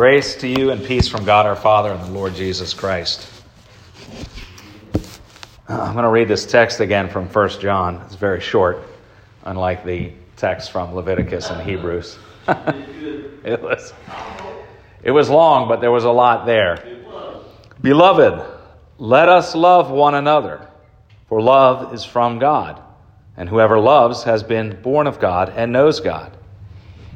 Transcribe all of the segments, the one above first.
Grace to you and peace from God our Father and the Lord Jesus Christ. Uh, I'm going to read this text again from 1 John. It's very short, unlike the text from Leviticus and Hebrews. it, was, it was long, but there was a lot there. Beloved, let us love one another, for love is from God, and whoever loves has been born of God and knows God.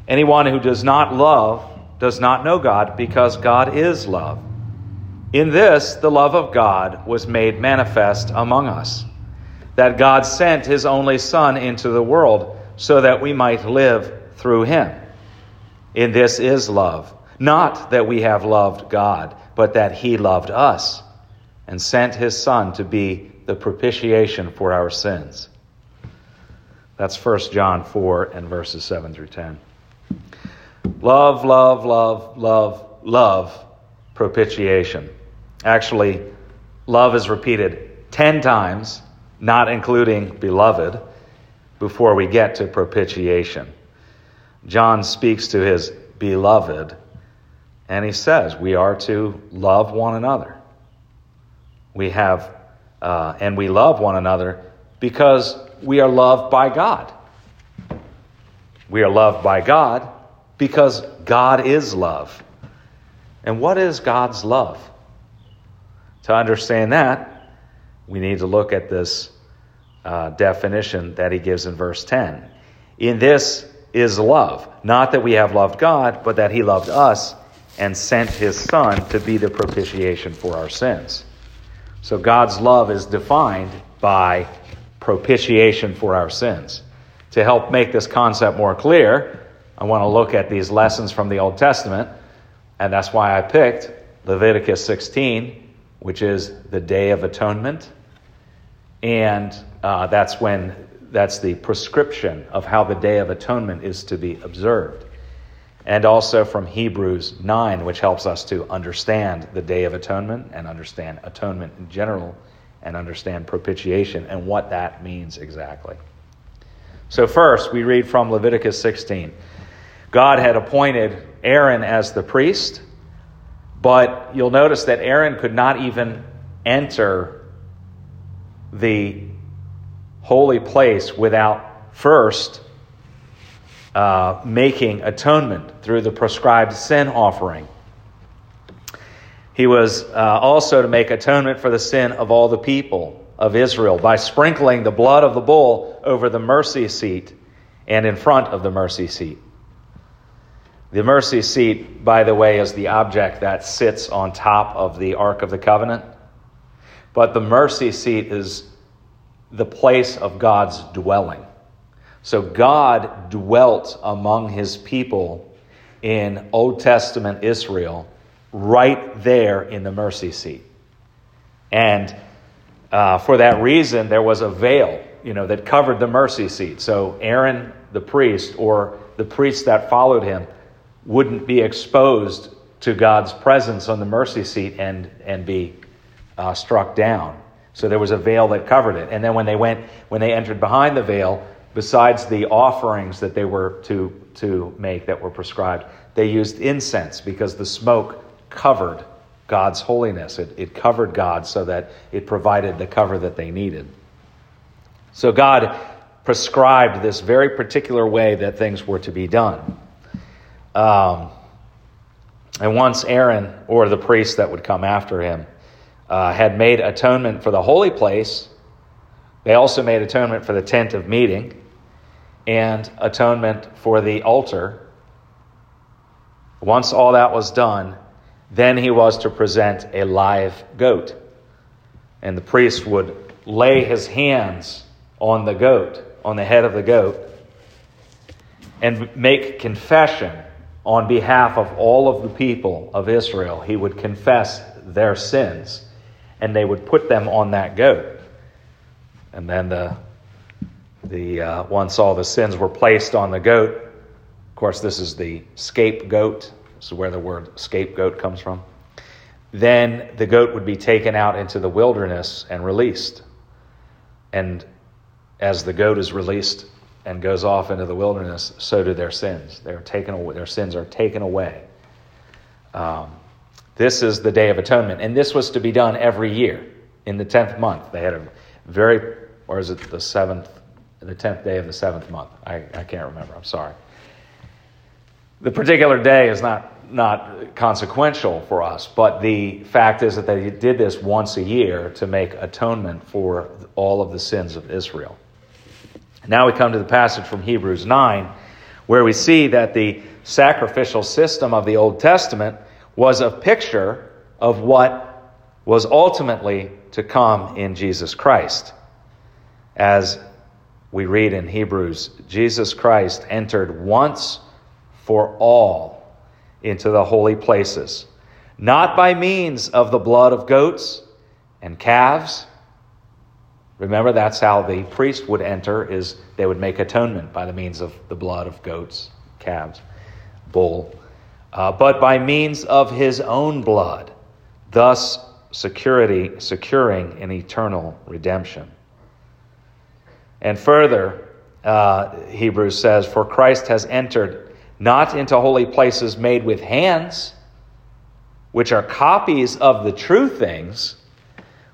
Anyone who does not love does not know God because God is love. In this, the love of God was made manifest among us, that God sent his only Son into the world so that we might live through him. In this is love, not that we have loved God, but that he loved us and sent his Son to be the propitiation for our sins. That's 1 John 4 and verses 7 through 10. Love, love, love, love, love, propitiation. Actually, love is repeated 10 times, not including beloved, before we get to propitiation. John speaks to his beloved, and he says we are to love one another. We have, uh, and we love one another because we are loved by God. We are loved by God because God is love. And what is God's love? To understand that, we need to look at this uh, definition that he gives in verse 10. In this is love, not that we have loved God, but that he loved us and sent his Son to be the propitiation for our sins. So God's love is defined by propitiation for our sins. To help make this concept more clear, I want to look at these lessons from the Old Testament, and that's why I picked Leviticus 16, which is the Day of Atonement. And uh, that's when that's the prescription of how the Day of Atonement is to be observed. And also from Hebrews 9, which helps us to understand the Day of Atonement and understand atonement in general and understand propitiation and what that means exactly. So, first, we read from Leviticus 16. God had appointed Aaron as the priest, but you'll notice that Aaron could not even enter the holy place without first uh, making atonement through the prescribed sin offering. He was uh, also to make atonement for the sin of all the people of Israel by sprinkling the blood of the bull over the mercy seat and in front of the mercy seat. The mercy seat, by the way, is the object that sits on top of the Ark of the Covenant. But the mercy seat is the place of God's dwelling. So God dwelt among his people in Old Testament Israel right there in the mercy seat. And uh, for that reason, there was a veil, you know, that covered the mercy seat. So Aaron, the priest, or the priests that followed him, wouldn't be exposed to God's presence on the mercy seat and, and be uh, struck down. So there was a veil that covered it. And then when they went, when they entered behind the veil, besides the offerings that they were to, to make that were prescribed, they used incense because the smoke covered God's holiness. It, it covered God so that it provided the cover that they needed. So God prescribed this very particular way that things were to be done. Um, and once Aaron, or the priest that would come after him, uh, had made atonement for the holy place, they also made atonement for the tent of meeting and atonement for the altar. Once all that was done, then he was to present a live goat. And the priest would lay his hands on the goat, on the head of the goat, and make confession on behalf of all of the people of Israel. He would confess their sins, and they would put them on that goat. And then the, the uh, once all the sins were placed on the goat, of course, this is the scapegoat. This is where the word scapegoat comes from. Then the goat would be taken out into the wilderness and released. And as the goat is released and goes off into the wilderness, so do their sins. They're taken away, their sins are taken away. Um, this is the Day of Atonement, and this was to be done every year in the tenth month. They had a very, or is it the seventh, the tenth day of the seventh month? I, I can't remember. I'm sorry. The particular day is not not consequential for us, but the fact is that they did this once a year to make atonement for all of the sins of Israel. Now we come to the passage from Hebrews 9, where we see that the sacrificial system of the Old Testament was a picture of what was ultimately to come in Jesus Christ. As we read in Hebrews, Jesus Christ entered once for all into the holy places, not by means of the blood of goats and calves. Remember, that's how the priest would enter, is they would make atonement by the means of the blood of goats, calves, bull, uh, but by means of his own blood, thus security, securing an eternal redemption. And further, uh, Hebrews says, For Christ has entered not into holy places made with hands, which are copies of the true things,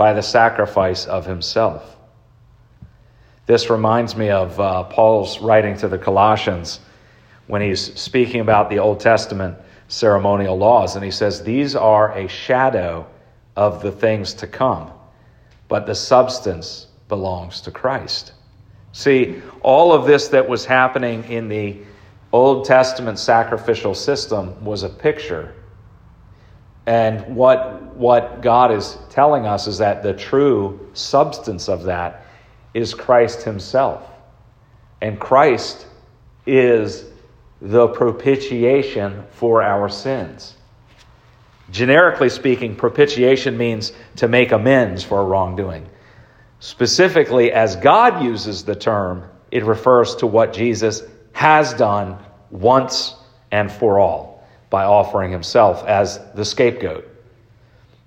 by the sacrifice of himself. This reminds me of uh, Paul's writing to the Colossians when he's speaking about the Old Testament ceremonial laws. And he says, These are a shadow of the things to come, but the substance belongs to Christ. See, all of this that was happening in the Old Testament sacrificial system was a picture. And what, what God is telling us is that the true substance of that is Christ Himself. And Christ is the propitiation for our sins. Generically speaking, propitiation means to make amends for wrongdoing. Specifically, as God uses the term, it refers to what Jesus has done once and for all by offering himself as the scapegoat.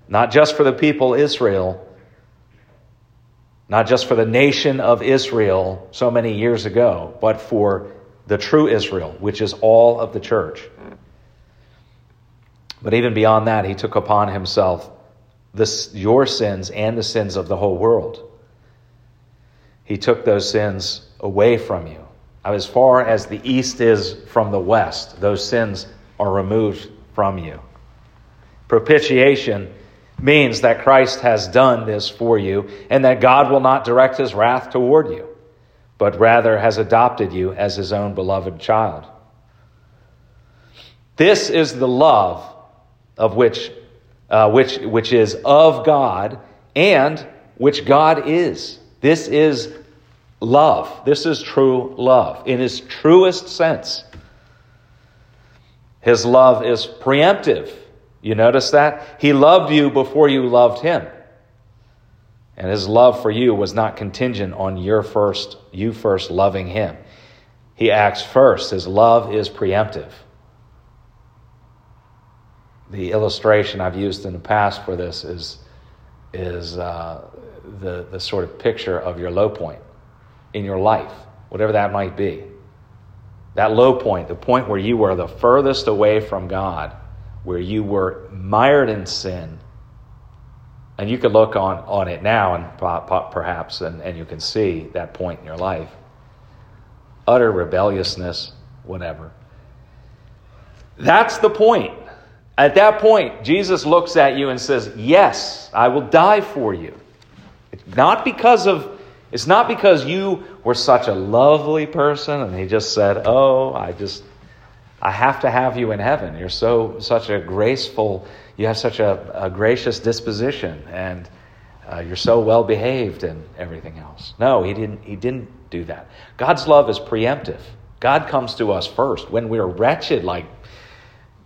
Not just for the people Israel, not just for the nation of Israel so many years ago, but for the true Israel, which is all of the church. But even beyond that, he took upon himself this, your sins and the sins of the whole world. He took those sins away from you. As far as the east is from the west, those sins are removed from you. Propitiation means that Christ has done this for you and that God will not direct his wrath toward you but rather has adopted you as his own beloved child. This is the love of which, uh, which, which is of God and which God is. This is love. This is true love in its truest sense. His love is preemptive. You notice that? He loved you before you loved him. And his love for you was not contingent on your first, you first loving him. He acts first. His love is preemptive. The illustration I've used in the past for this is, is uh, the, the sort of picture of your low point in your life, whatever that might be. That low point, the point where you were the furthest away from God, where you were mired in sin, and you could look on, on it now and perhaps and, and you can see that point in your life. Utter rebelliousness, whatever. That's the point. At that point, Jesus looks at you and says, Yes, I will die for you. Not because of it's not because you were such a lovely person and he just said, Oh, I just I have to have you in heaven. You're so such a graceful you have such a, a gracious disposition and uh, you're so well behaved and everything else. No, he didn't, he didn't do that. God's love is preemptive. God comes to us first when we're wretched, like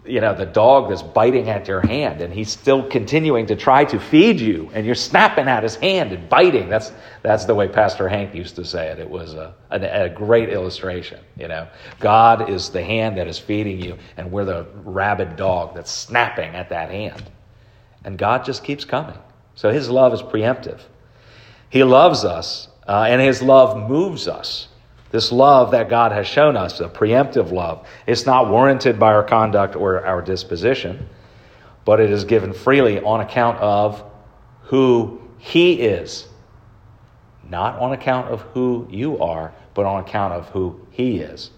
you know, the dog that's biting at your hand and he's still continuing to try to feed you and you're snapping at his hand and biting. That's, that's the way Pastor Hank used to say it. It was a, a, a great illustration, you know. God is the hand that is feeding you and we're the rabid dog that's snapping at that hand. And God just keeps coming. So his love is preemptive. He loves us uh, and his love moves us. This love that God has shown us, a preemptive love, it's not warranted by our conduct or our disposition, but it is given freely on account of who He is. Not on account of who you are, but on account of who He is.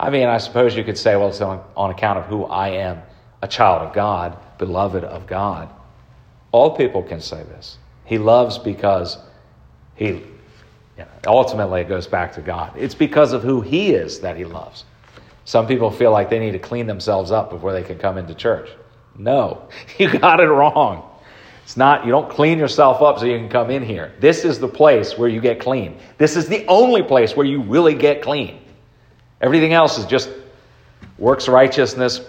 I mean, I suppose you could say, well, it's on, on account of who I am, a child of God, beloved of God. All people can say this. He loves because He yeah, ultimately, it goes back to God. It's because of who He is that He loves. Some people feel like they need to clean themselves up before they can come into church. No, you got it wrong. It's not, you don't clean yourself up so you can come in here. This is the place where you get clean. This is the only place where you really get clean. Everything else is just works righteousness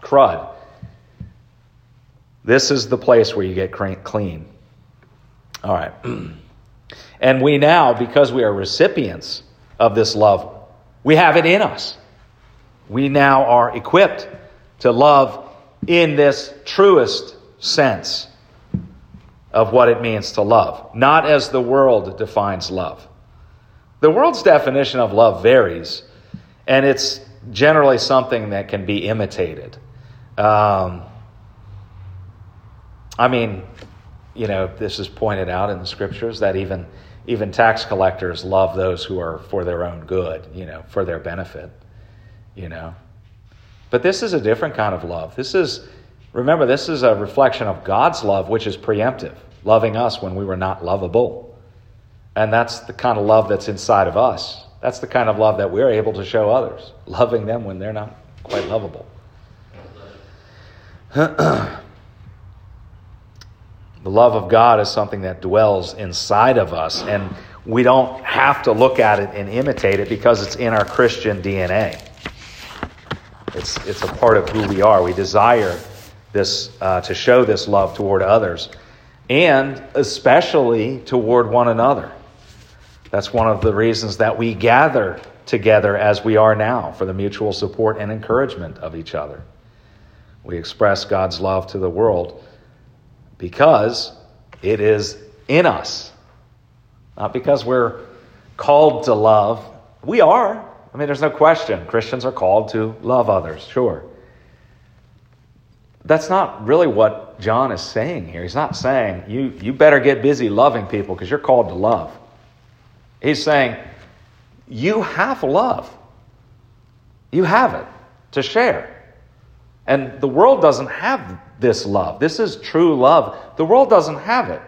crud. This is the place where you get clean. All right. And we now, because we are recipients of this love, we have it in us. We now are equipped to love in this truest sense of what it means to love, not as the world defines love. The world's definition of love varies, and it's generally something that can be imitated. Um, I mean, you know, this is pointed out in the scriptures that even even tax collectors love those who are for their own good, you know, for their benefit, you know. But this is a different kind of love. This is, remember, this is a reflection of God's love, which is preemptive, loving us when we were not lovable. And that's the kind of love that's inside of us. That's the kind of love that we're able to show others, loving them when they're not quite lovable. The love of God is something that dwells inside of us, and we don't have to look at it and imitate it because it's in our Christian DNA. It's, it's a part of who we are. We desire this uh, to show this love toward others, and especially toward one another. That's one of the reasons that we gather together as we are now for the mutual support and encouragement of each other. We express God's love to the world because it is in us. Not because we're called to love. We are. I mean, there's no question. Christians are called to love others, sure. That's not really what John is saying here. He's not saying, you, you better get busy loving people because you're called to love. He's saying, you have love. You have it to share. And the world doesn't have this love. This is true love. The world doesn't have it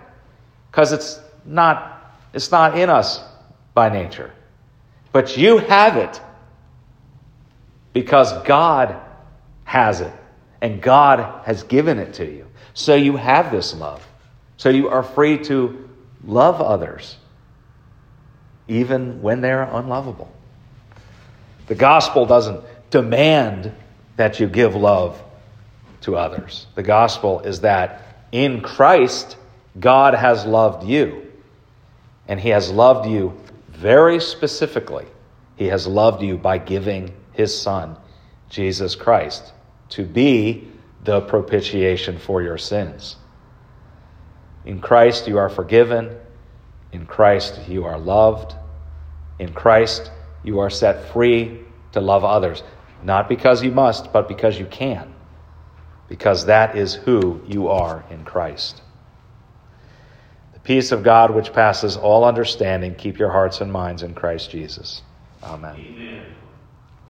because it's not, it's not in us by nature. But you have it because God has it and God has given it to you. So you have this love. So you are free to love others even when they're unlovable. The gospel doesn't demand that you give love to others. The gospel is that in Christ, God has loved you. And He has loved you very specifically. He has loved you by giving His Son, Jesus Christ, to be the propitiation for your sins. In Christ, you are forgiven. In Christ, you are loved. In Christ, you are set free to love others, not because you must, but because you can because that is who you are in Christ. The peace of God, which passes all understanding, keep your hearts and minds in Christ Jesus. Amen. Amen.